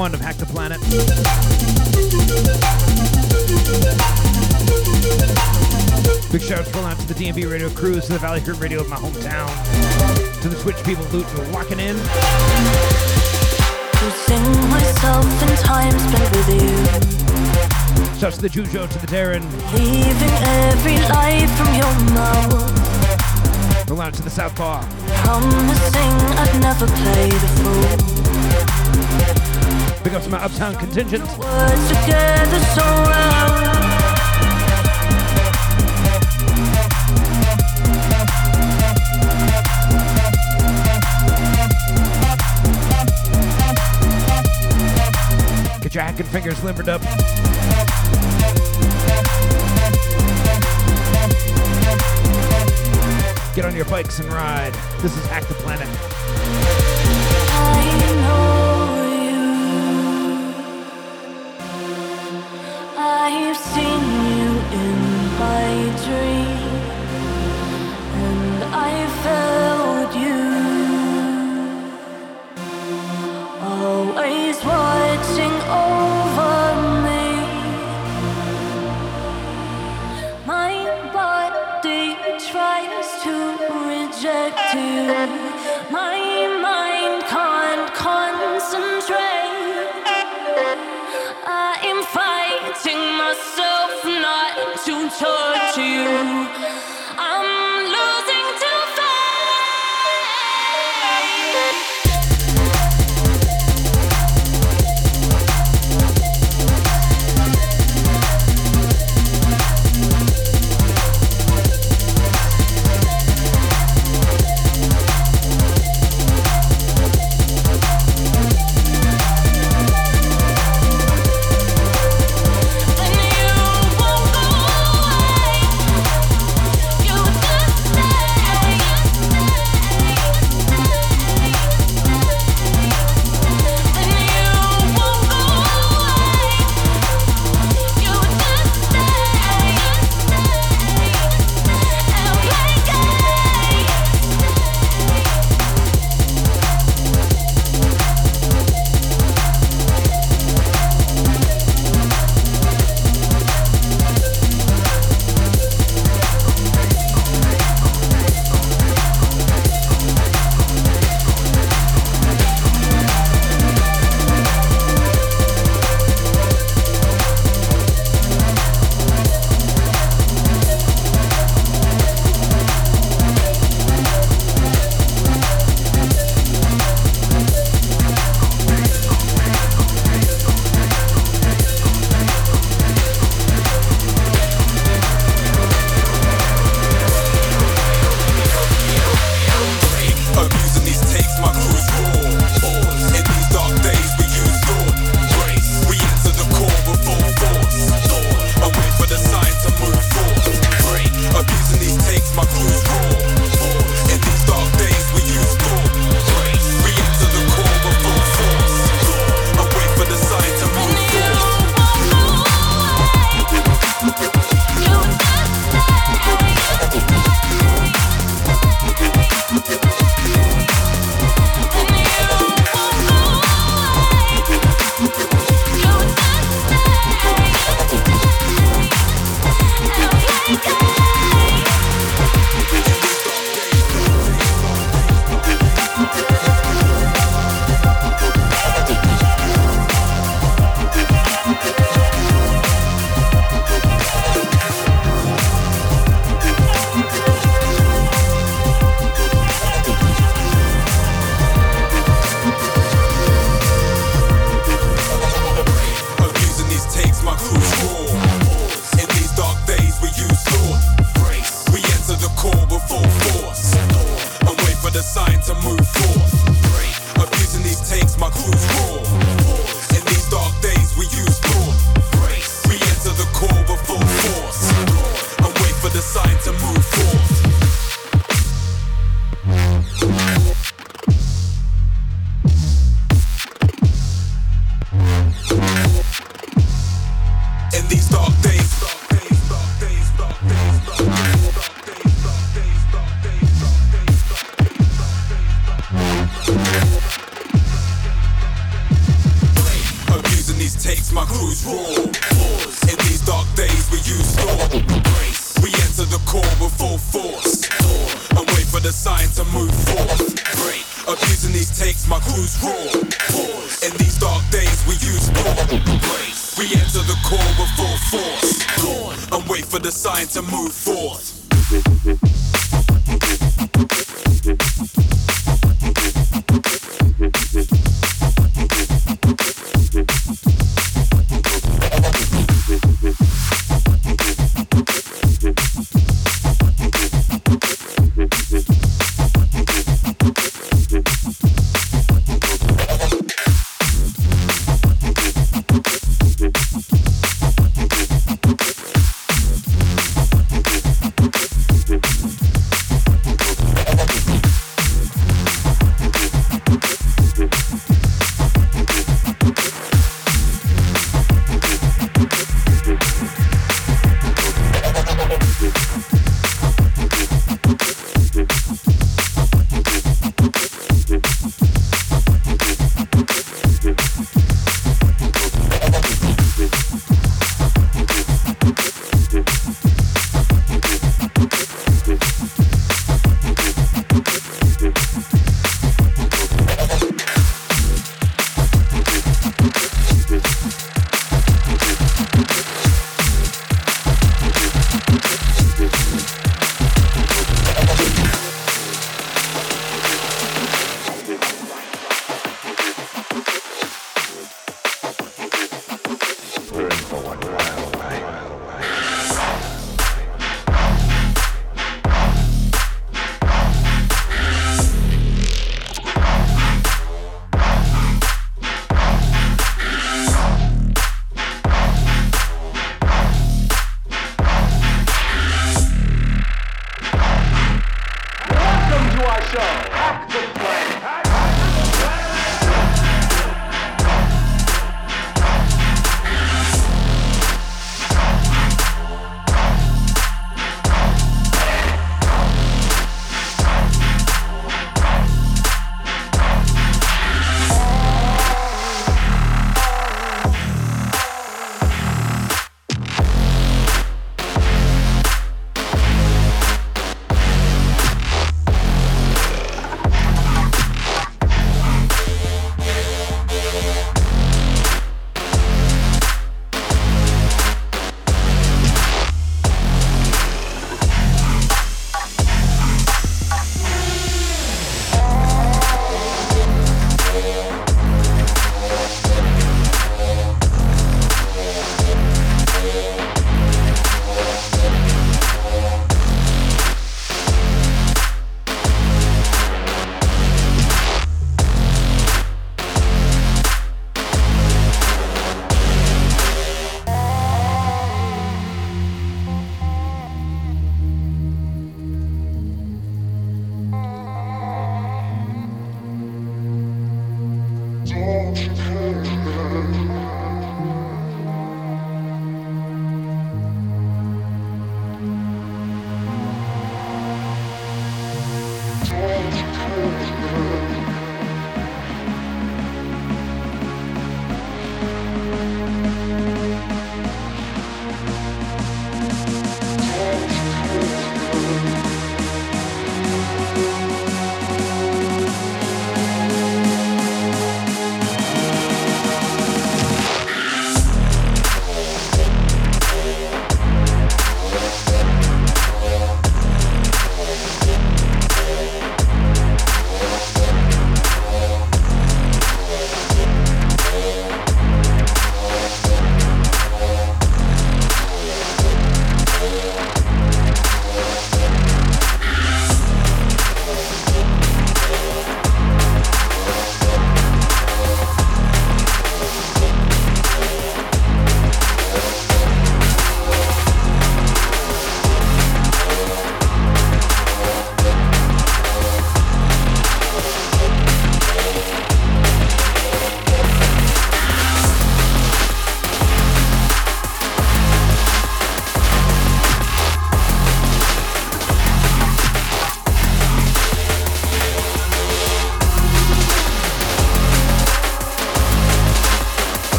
one of Hack the Planet. Big shout out out to the DnB radio crews, to the Valley Group radio of my hometown, to the Twitch people loot for walking in. Losing myself in time spent with you. Shouts to the Jujo, to the Darren. Leaving every lie from your mouth. Roll out to the Southpaw. Promising I'd never played a fool. Big up to my uptown contingent. Get your hacking fingers limbered up. Get on your bikes and ride. This is Hack the Planet.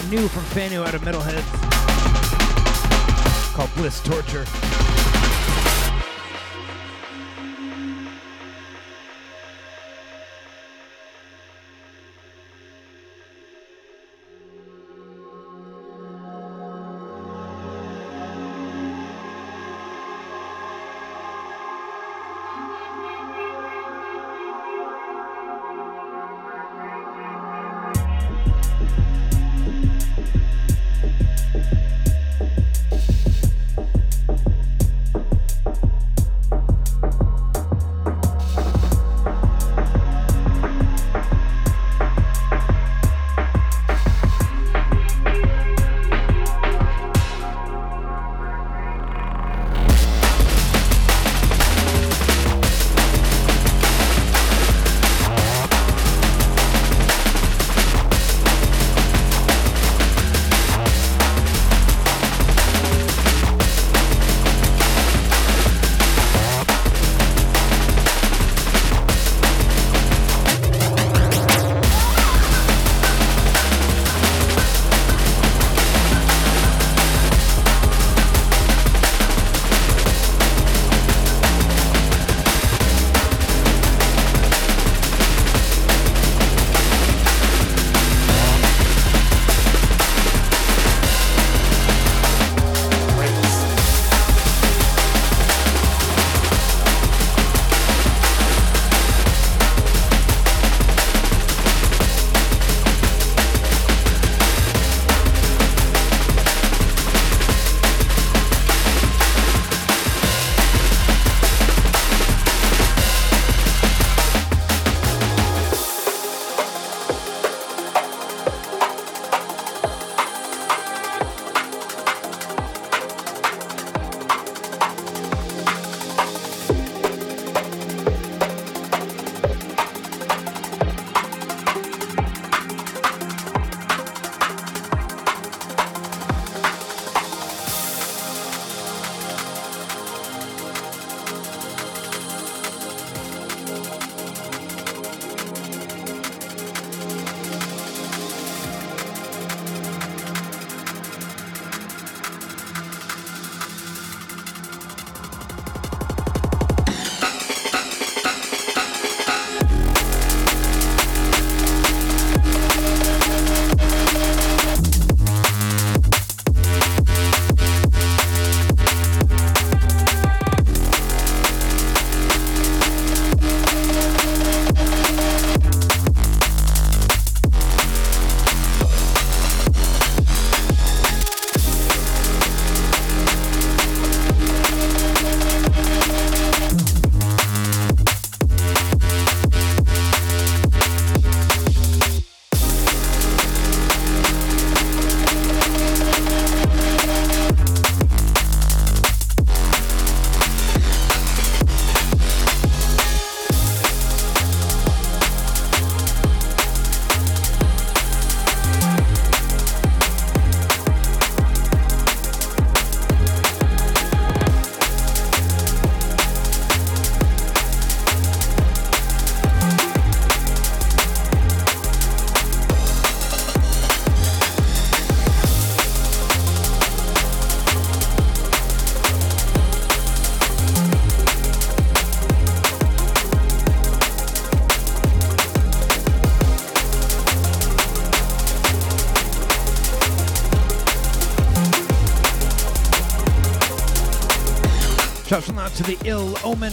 New from Fanu out of Metalhead, called Bliss Torture. To the ill omen.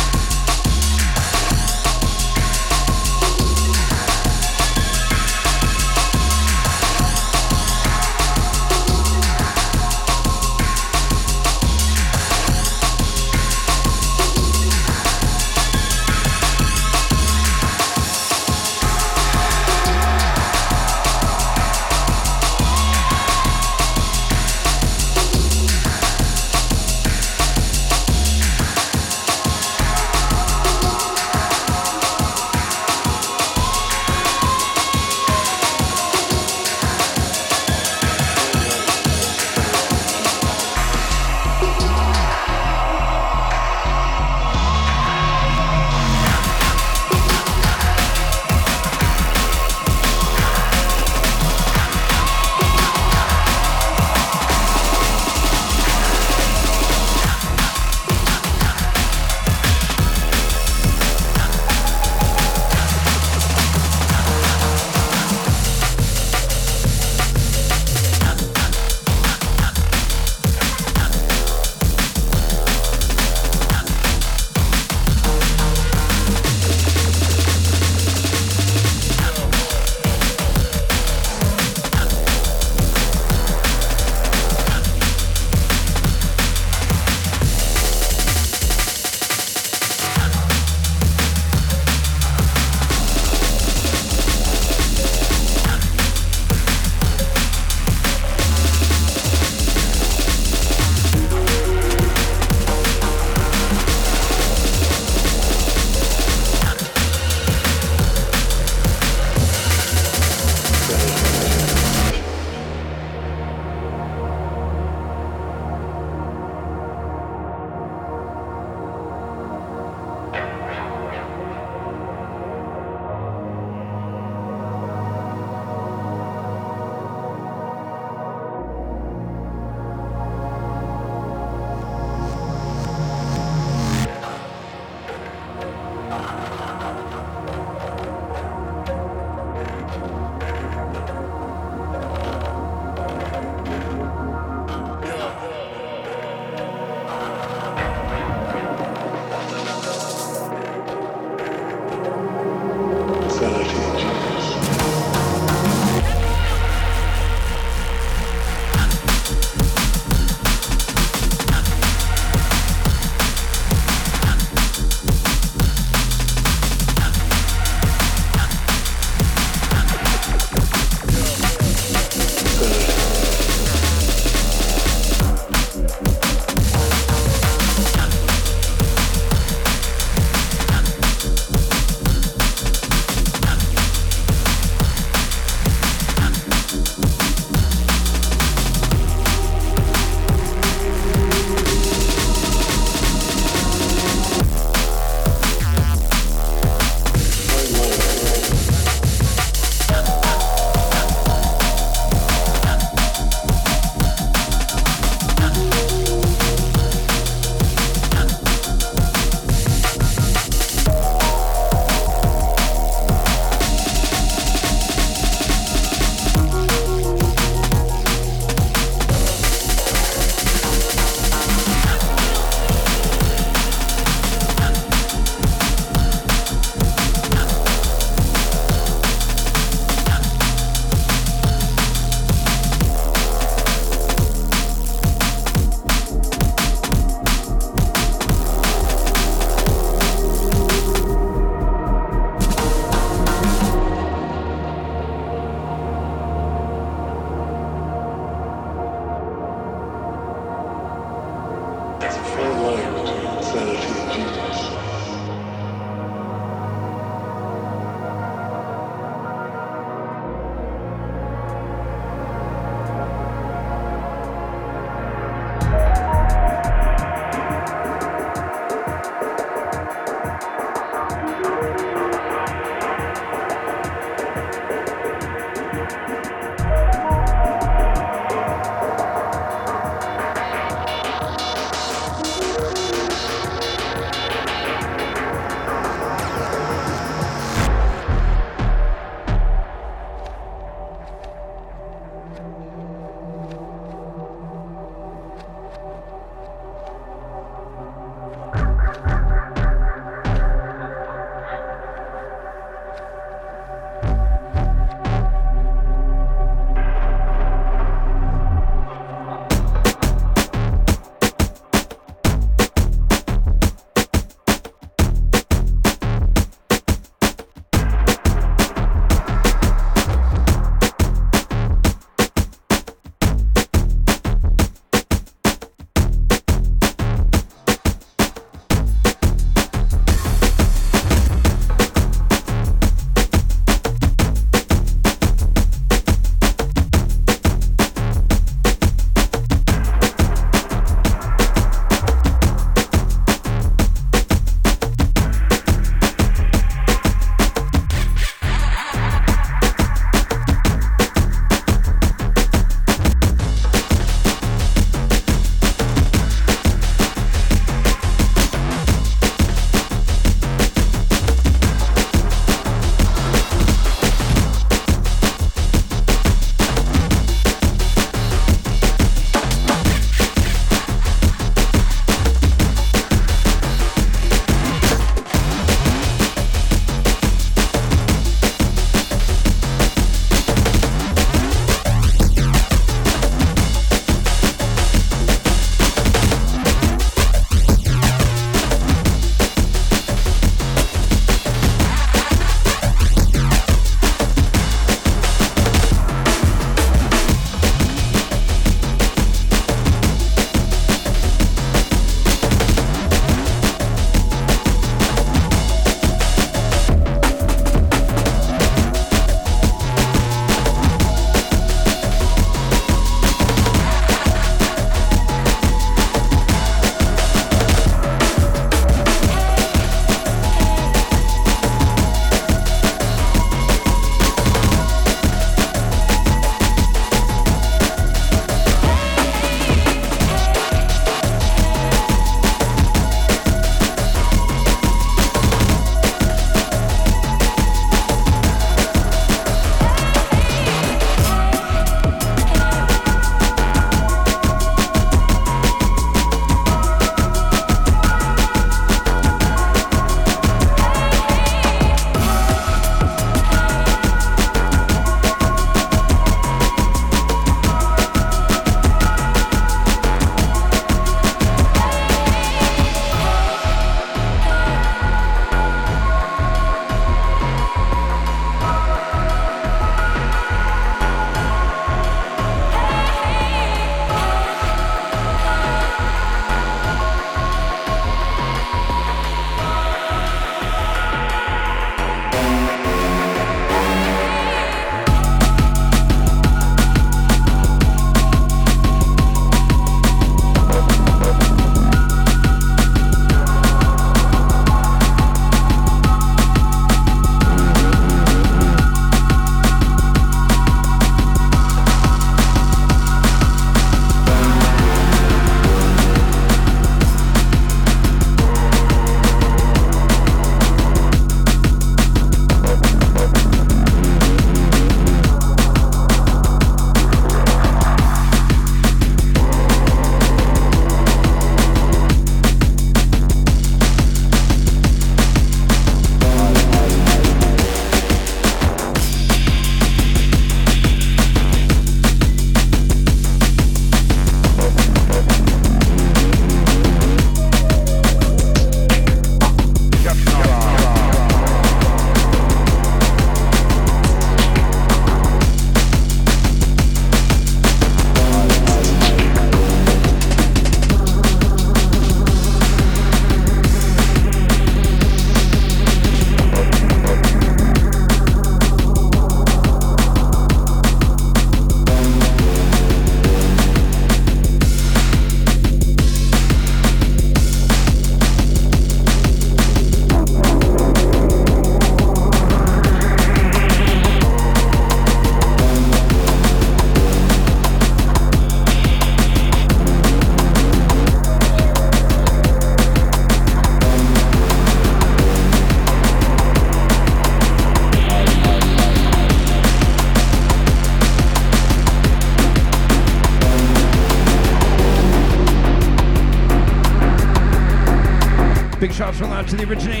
To the originate,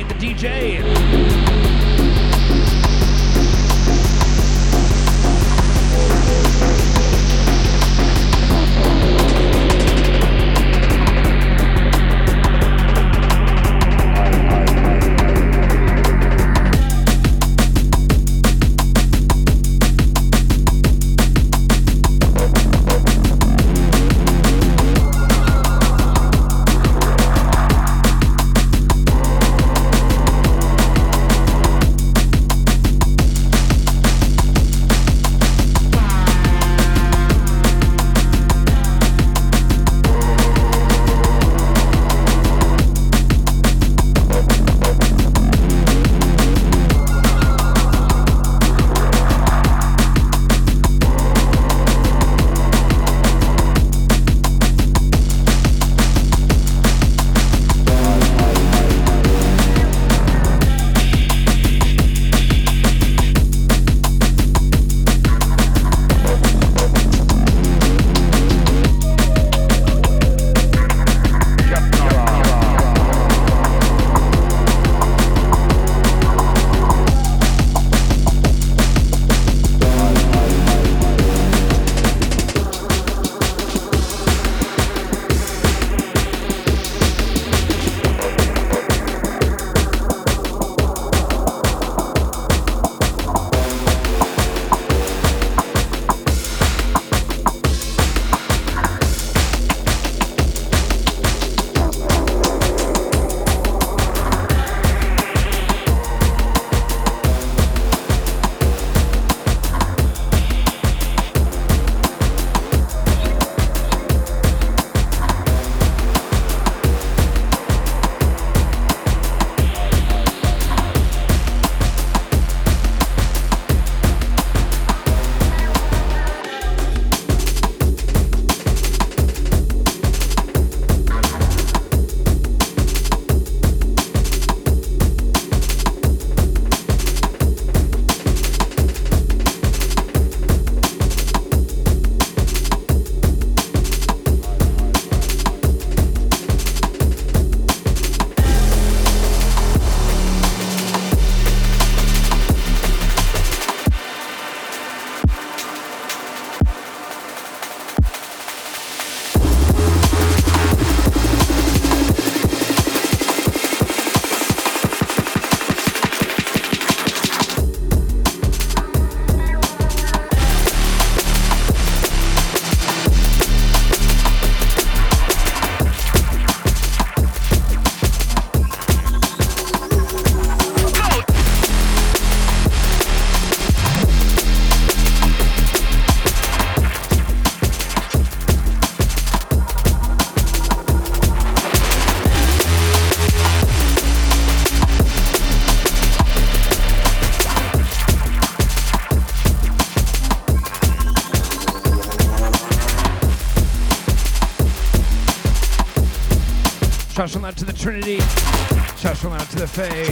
Shouts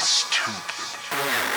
stupid.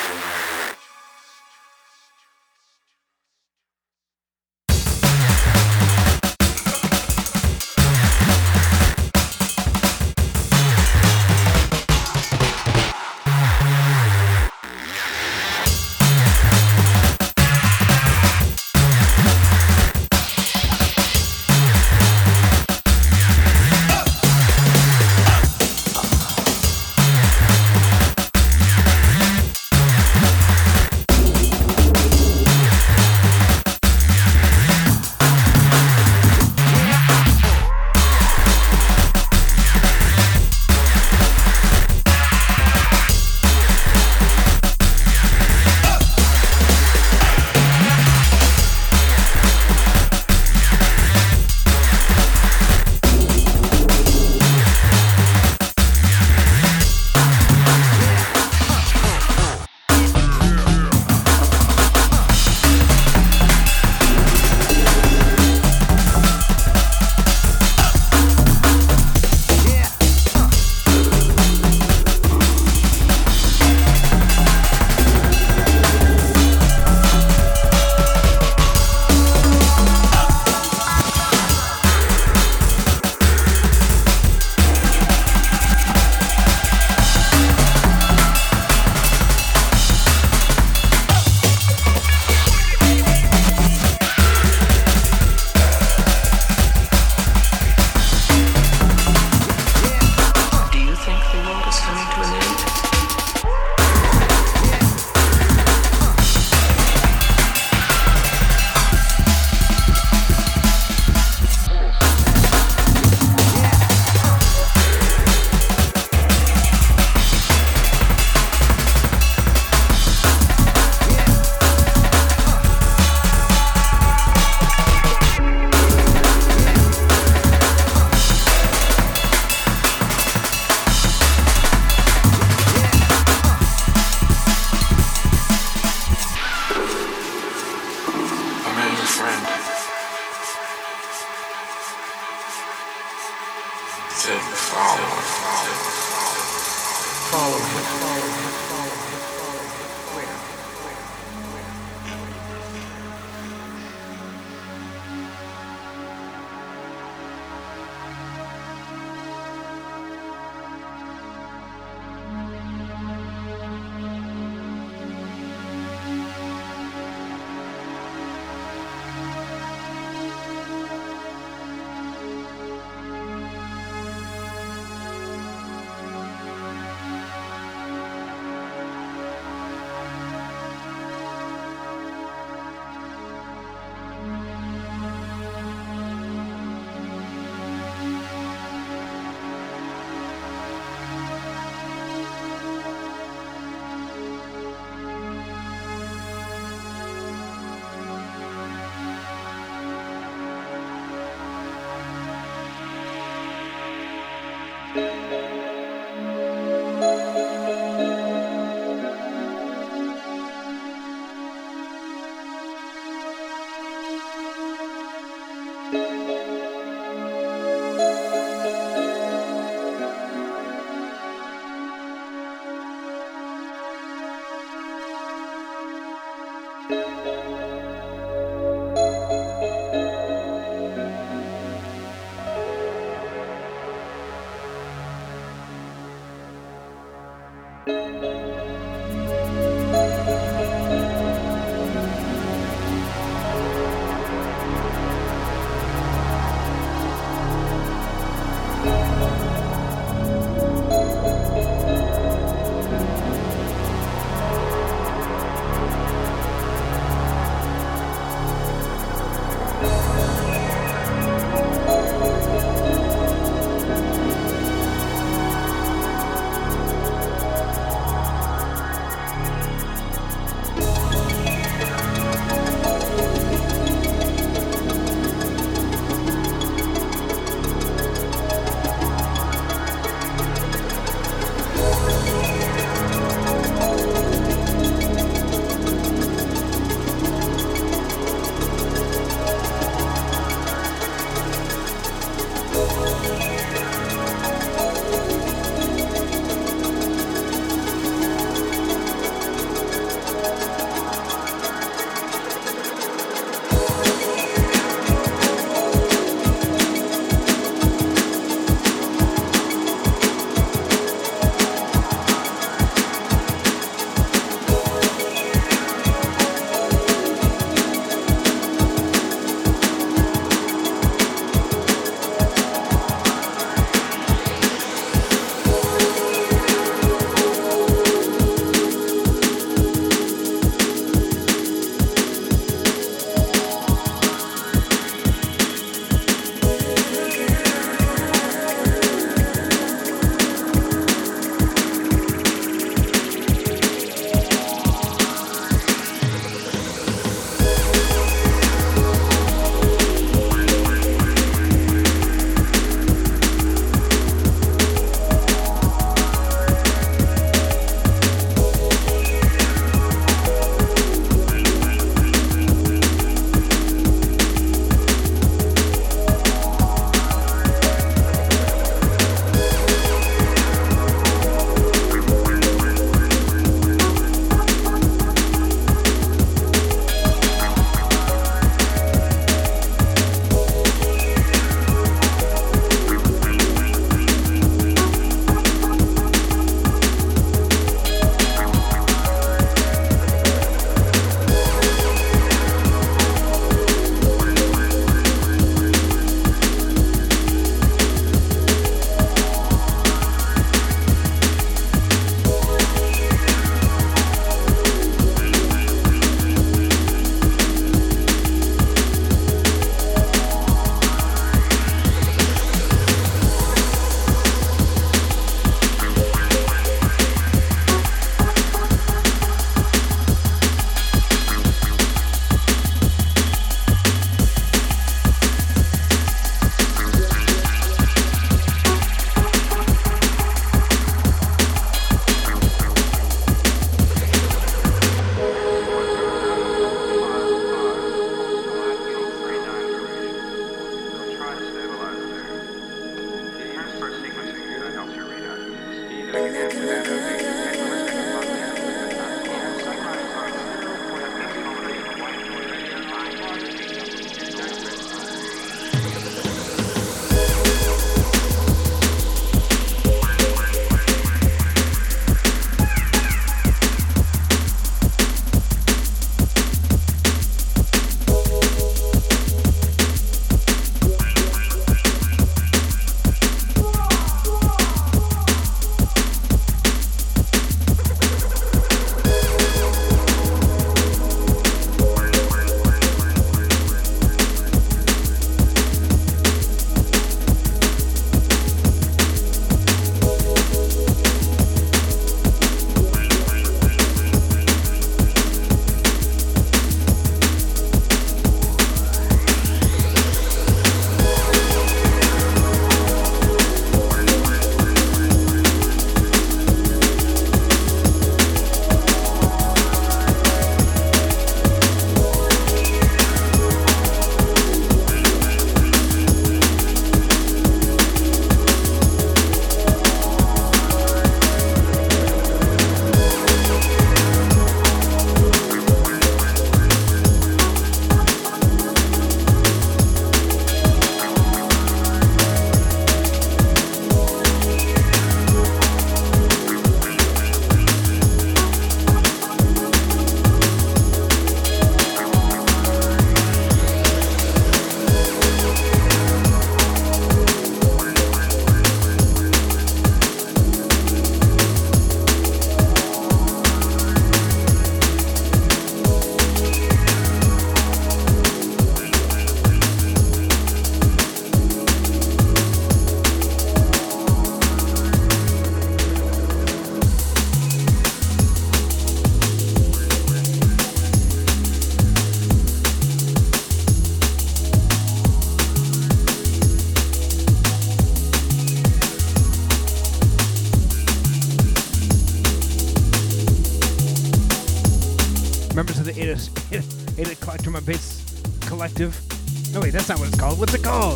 What's it called?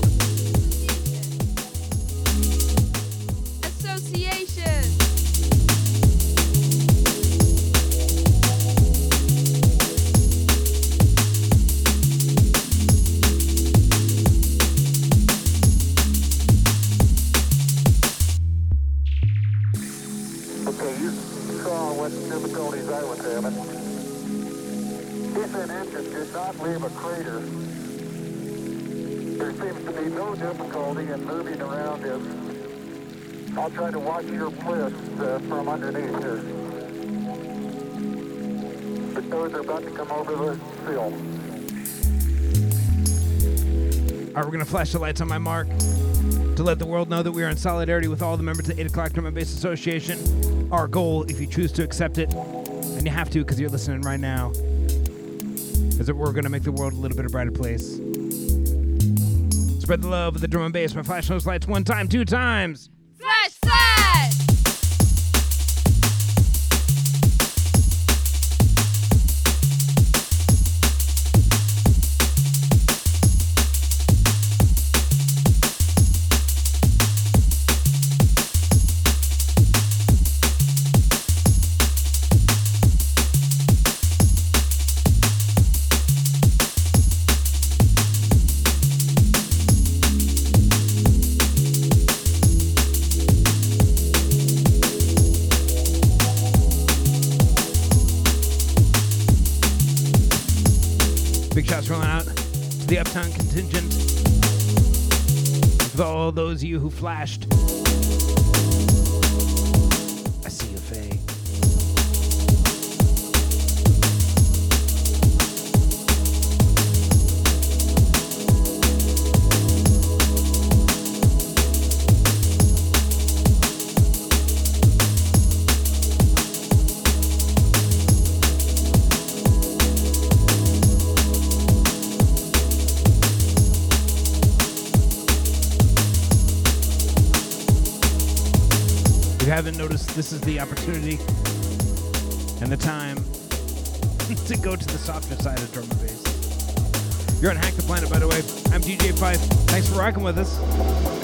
Flash the lights on my mark to let the world know that we are in solidarity with all the members of the 8 o'clock Drum and Bass Association. Our goal, if you choose to accept it, and you have to because you're listening right now, is that we're going to make the world a little bit brighter place. Spread the love of the drum and bass by flashing those lights one time, two times. Flashed. This is the opportunity and the time to go to the softer side of drum and bass. You're on Hack the Planet, by the way. I'm DJ Fife. Thanks for rocking with us.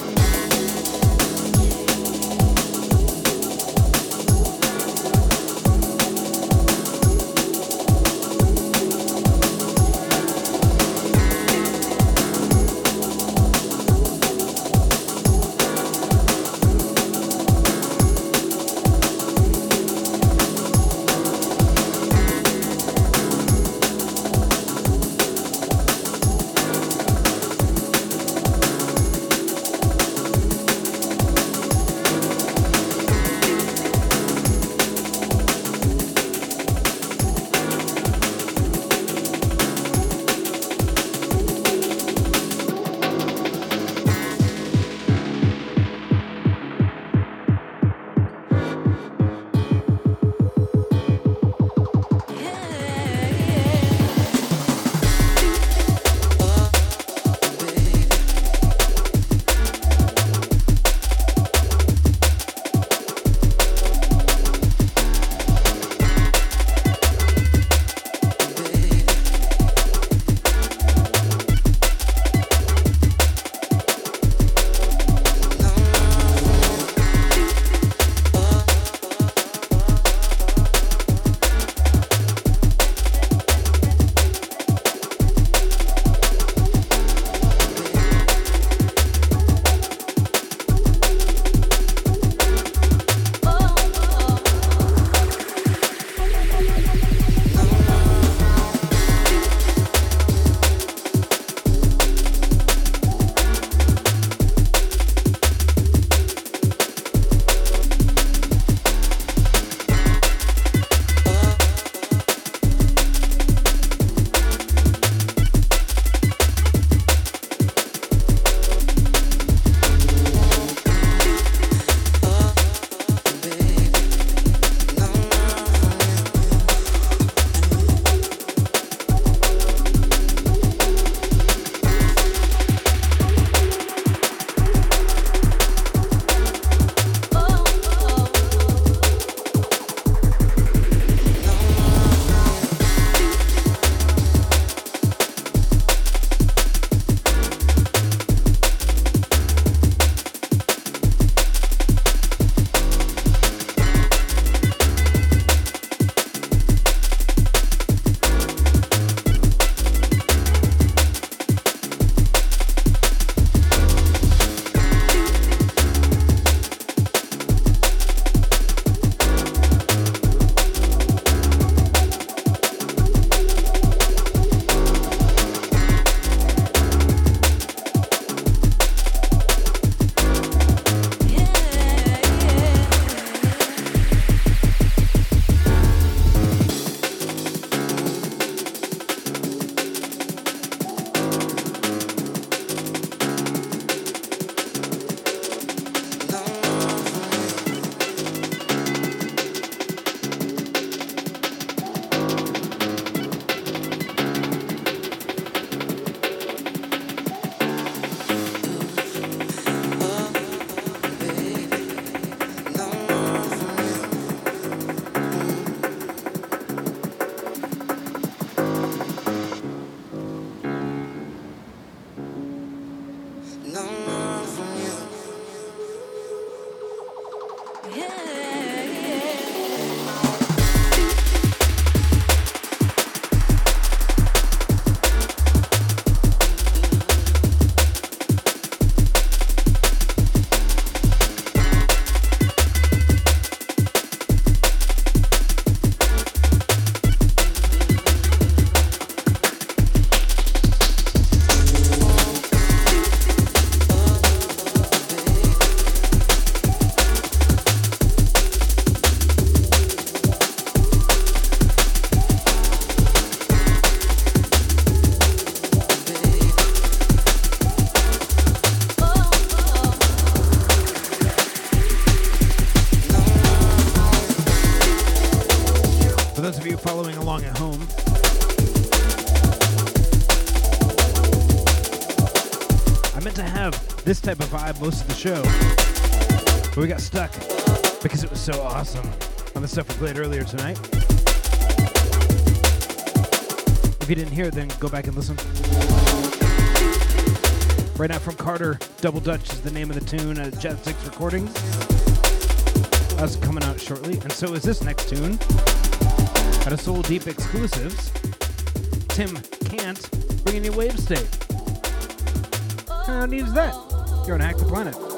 Vibe most of the show, but we got stuck because it was so awesome on the stuff we played earlier tonight. If you didn't hear it, then go back and listen. Right now from Carter, Double Dutch is the name of the tune at Jet 6 Recordings. That's coming out shortly, and so is this next tune out of Soul Deep Exclusives. Tim Can't bringing you Wave State. How neat is that? You're on Hack the Planet.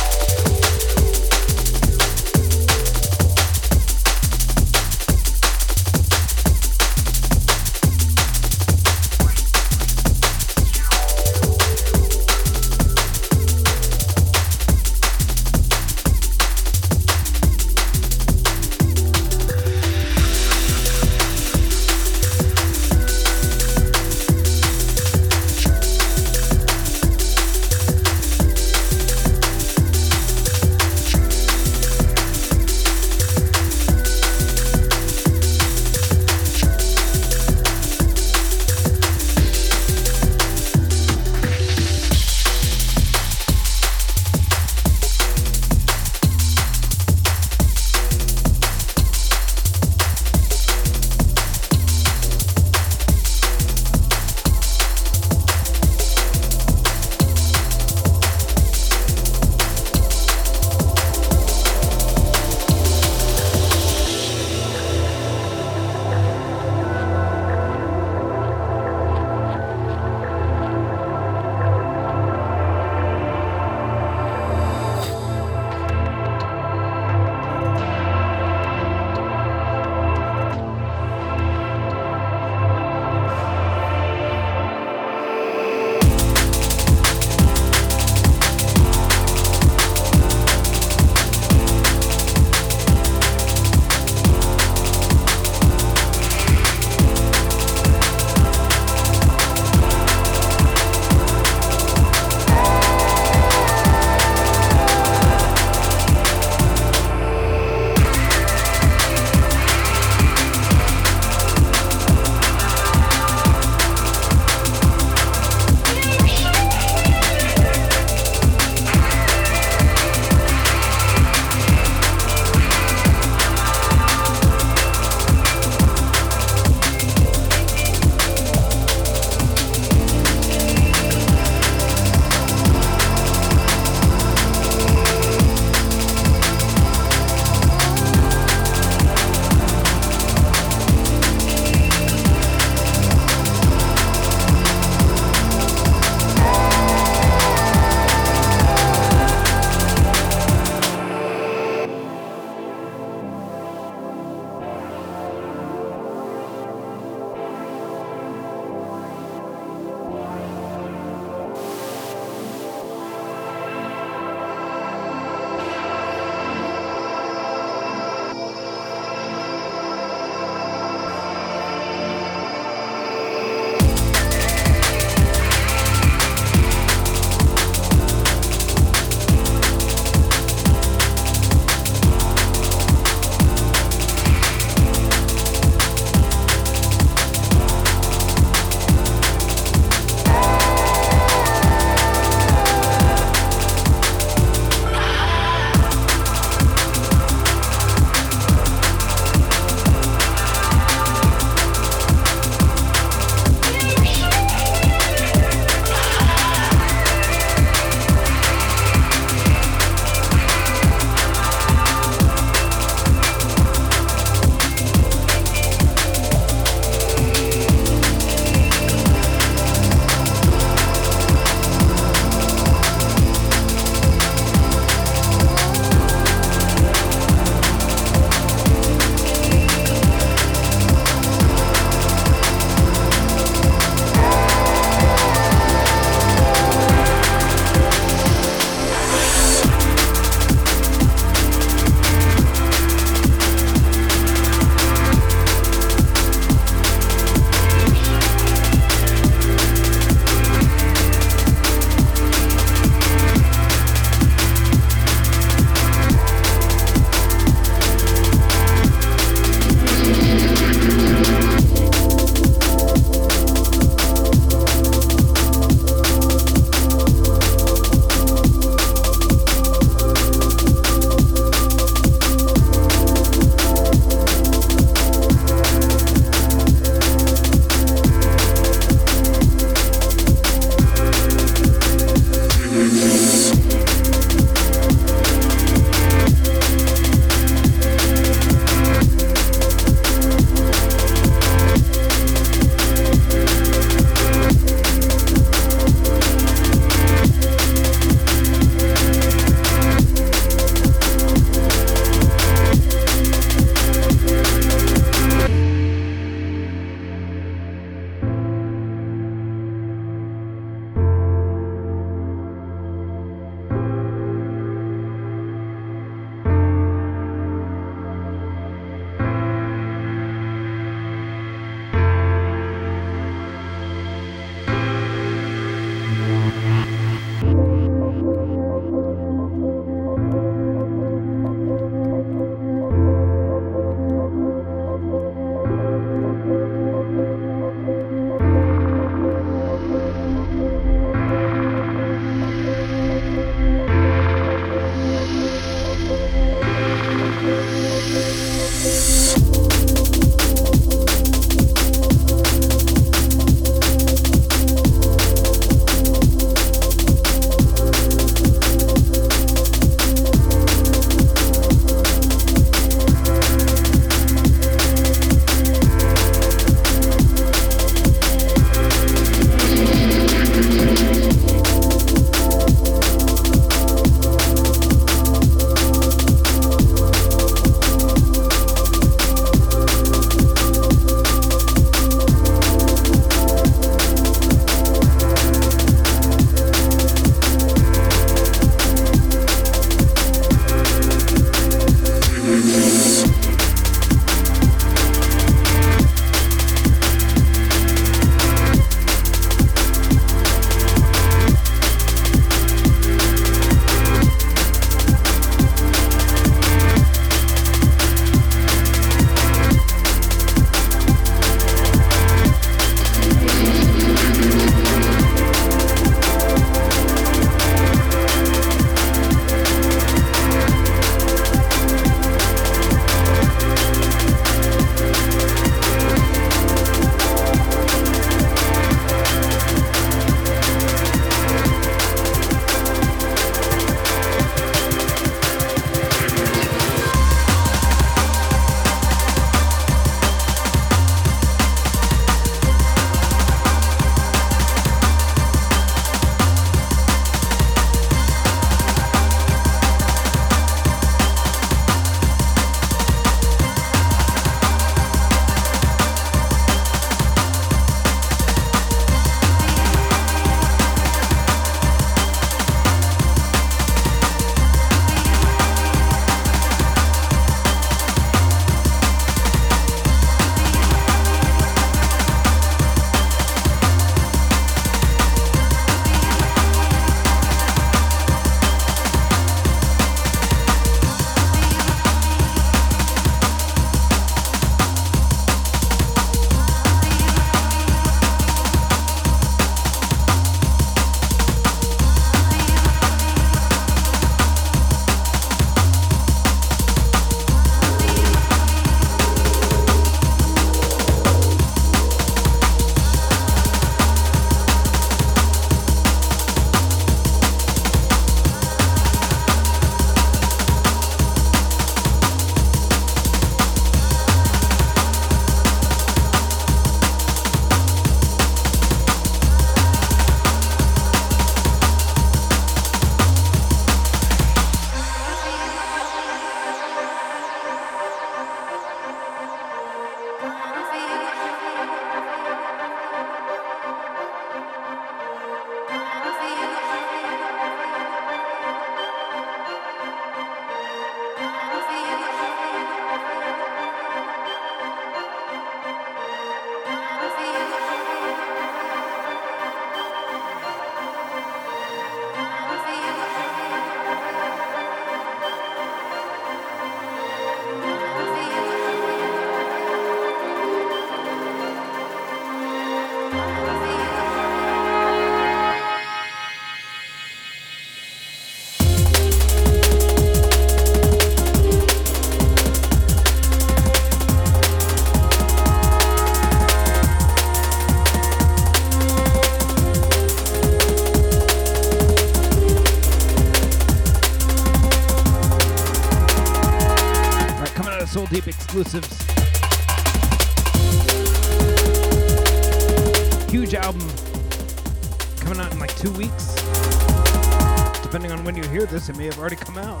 It may have already come out.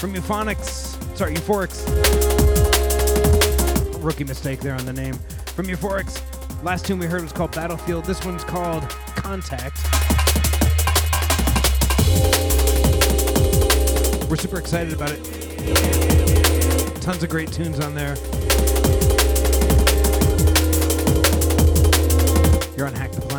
From Euphonics, sorry, Euphorics. Rookie mistake there on the name. From Euphorics, last tune we heard was called Battlefield. This one's called Contact. We're super excited about it. Tons of great tunes on there. You're on Hack the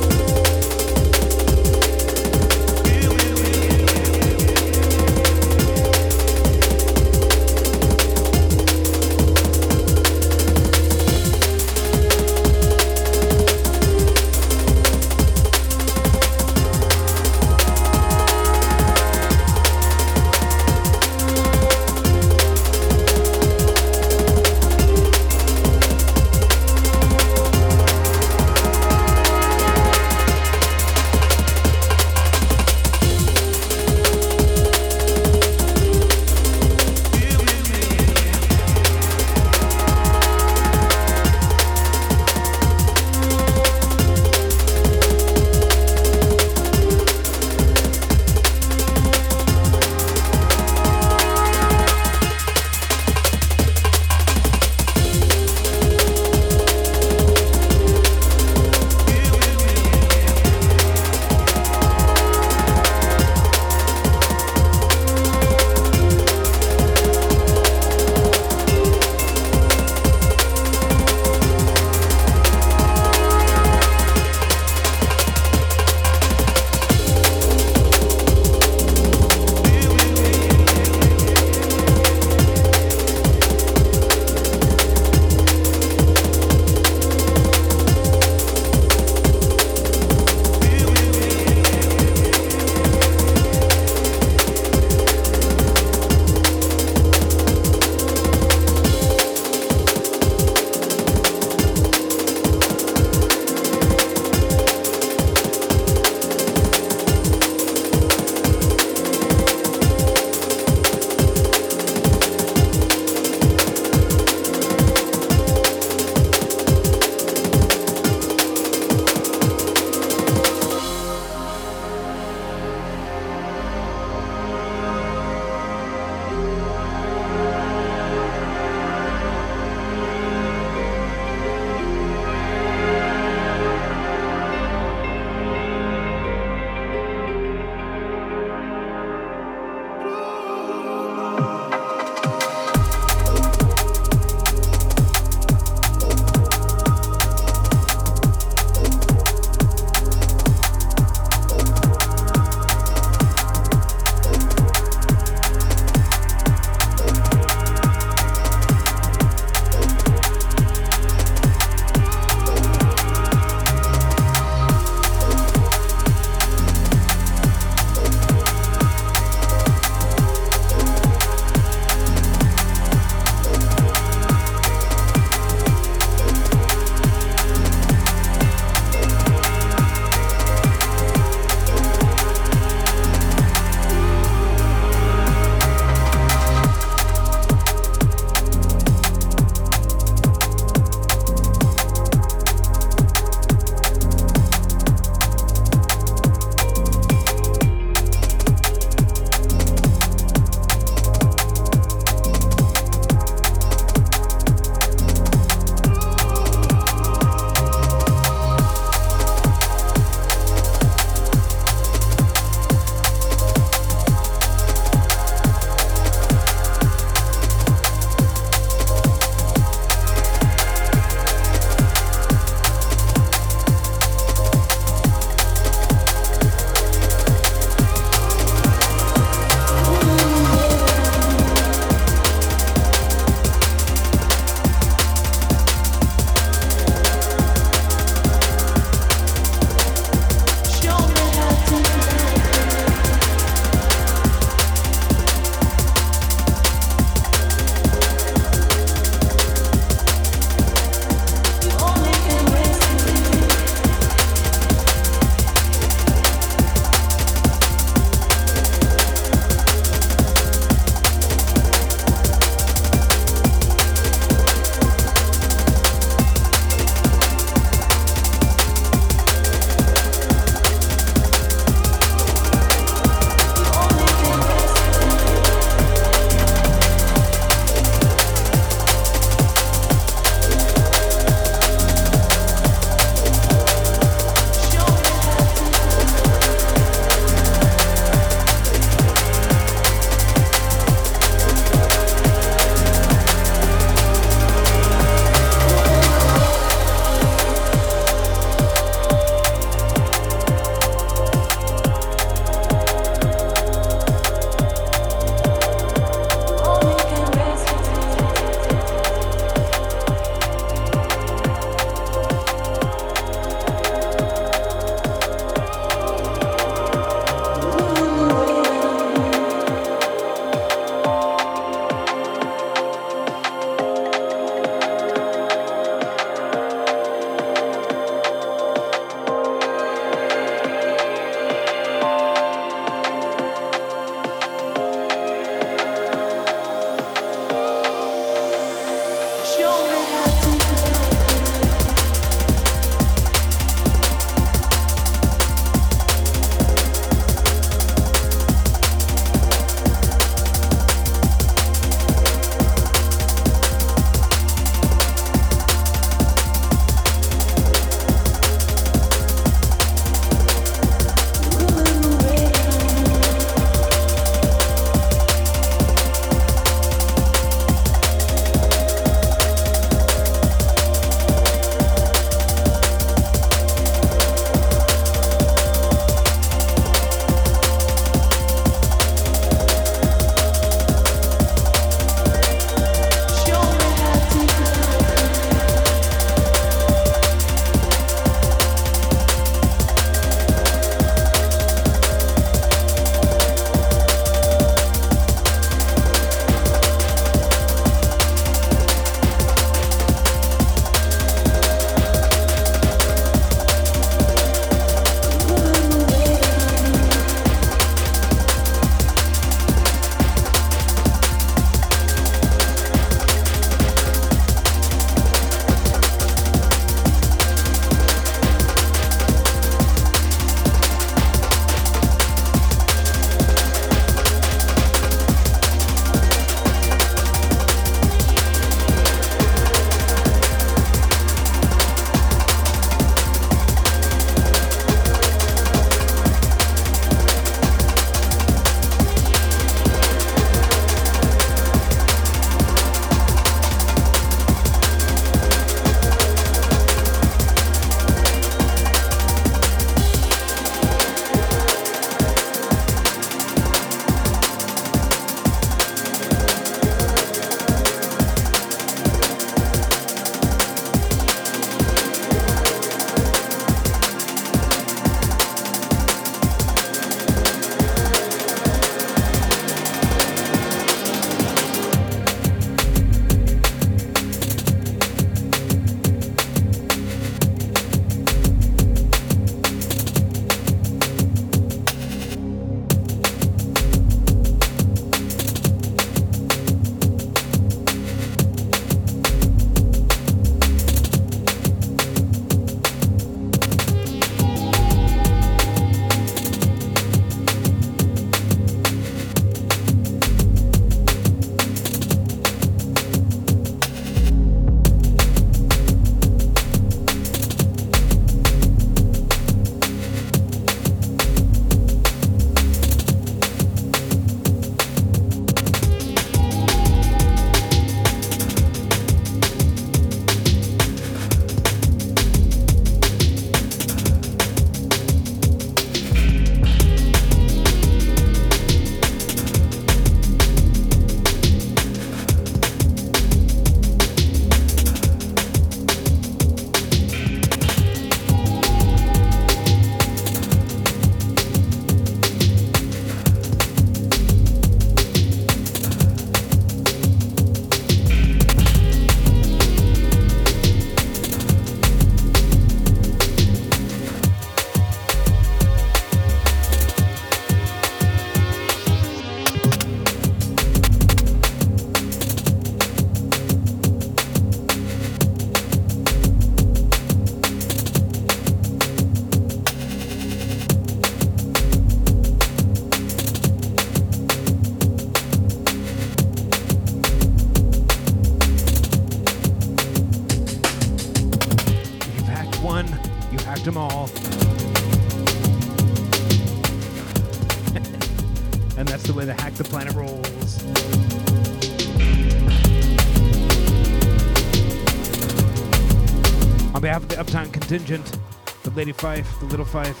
contingent, the Lady Fife, the Little Fife,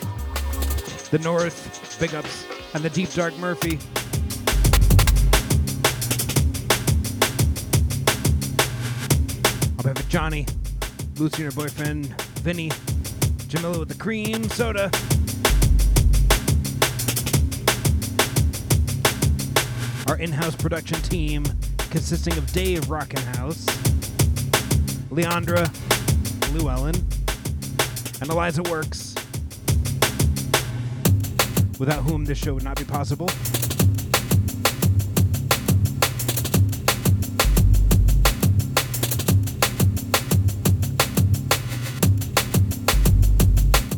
the North, Big Ups, and the Deep Dark Murphy. On behalf of Johnny, Lucy and her boyfriend, Vinny, Jamila with the cream soda. Our in-house production team consisting of Dave Rockenhouse, Leandra, Llewellyn, and Eliza Works, without whom this show would not be possible.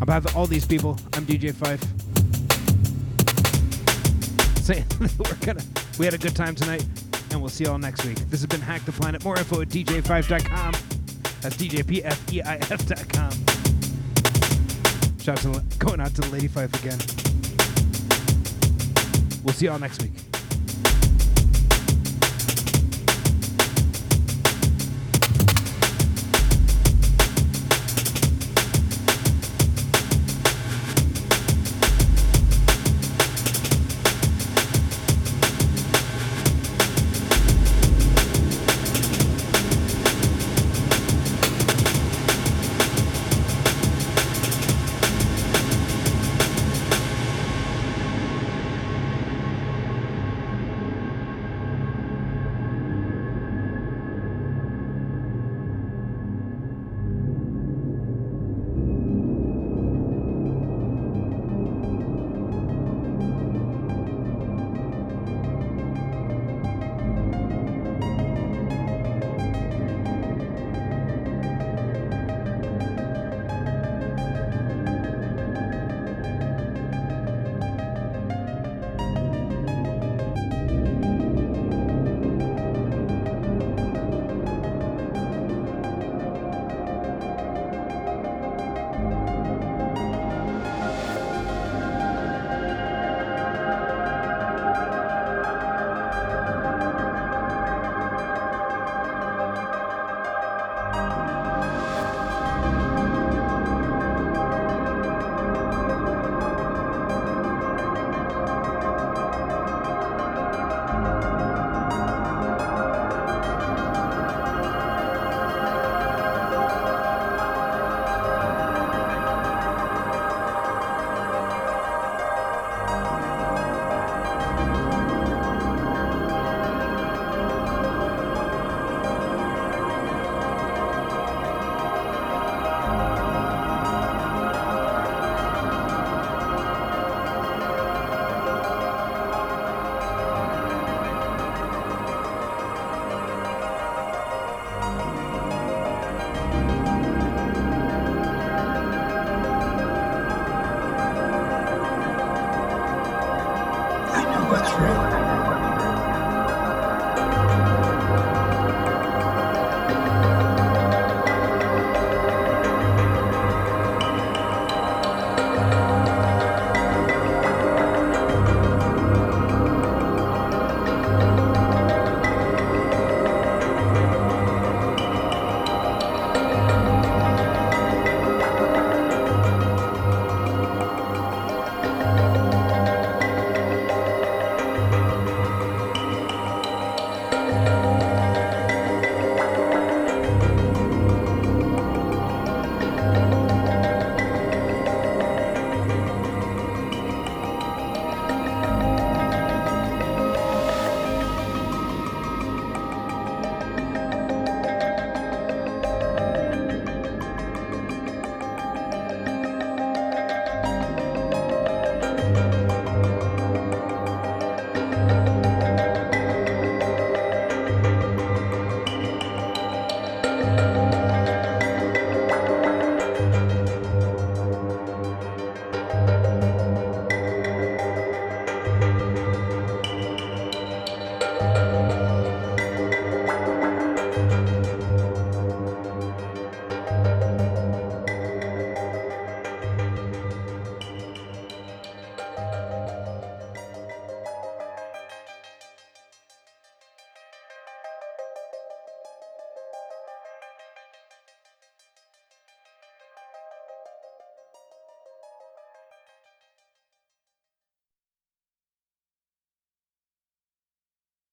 On behalf of all these people, I'm DJ Fife. Saying we're gonna we had a good time tonight, and we'll see y'all next week. This has been Hack the Planet. More info at dj5.com. That's djpfeif.com. Shout out to going out to the Lady Fife again. We'll see y'all next week.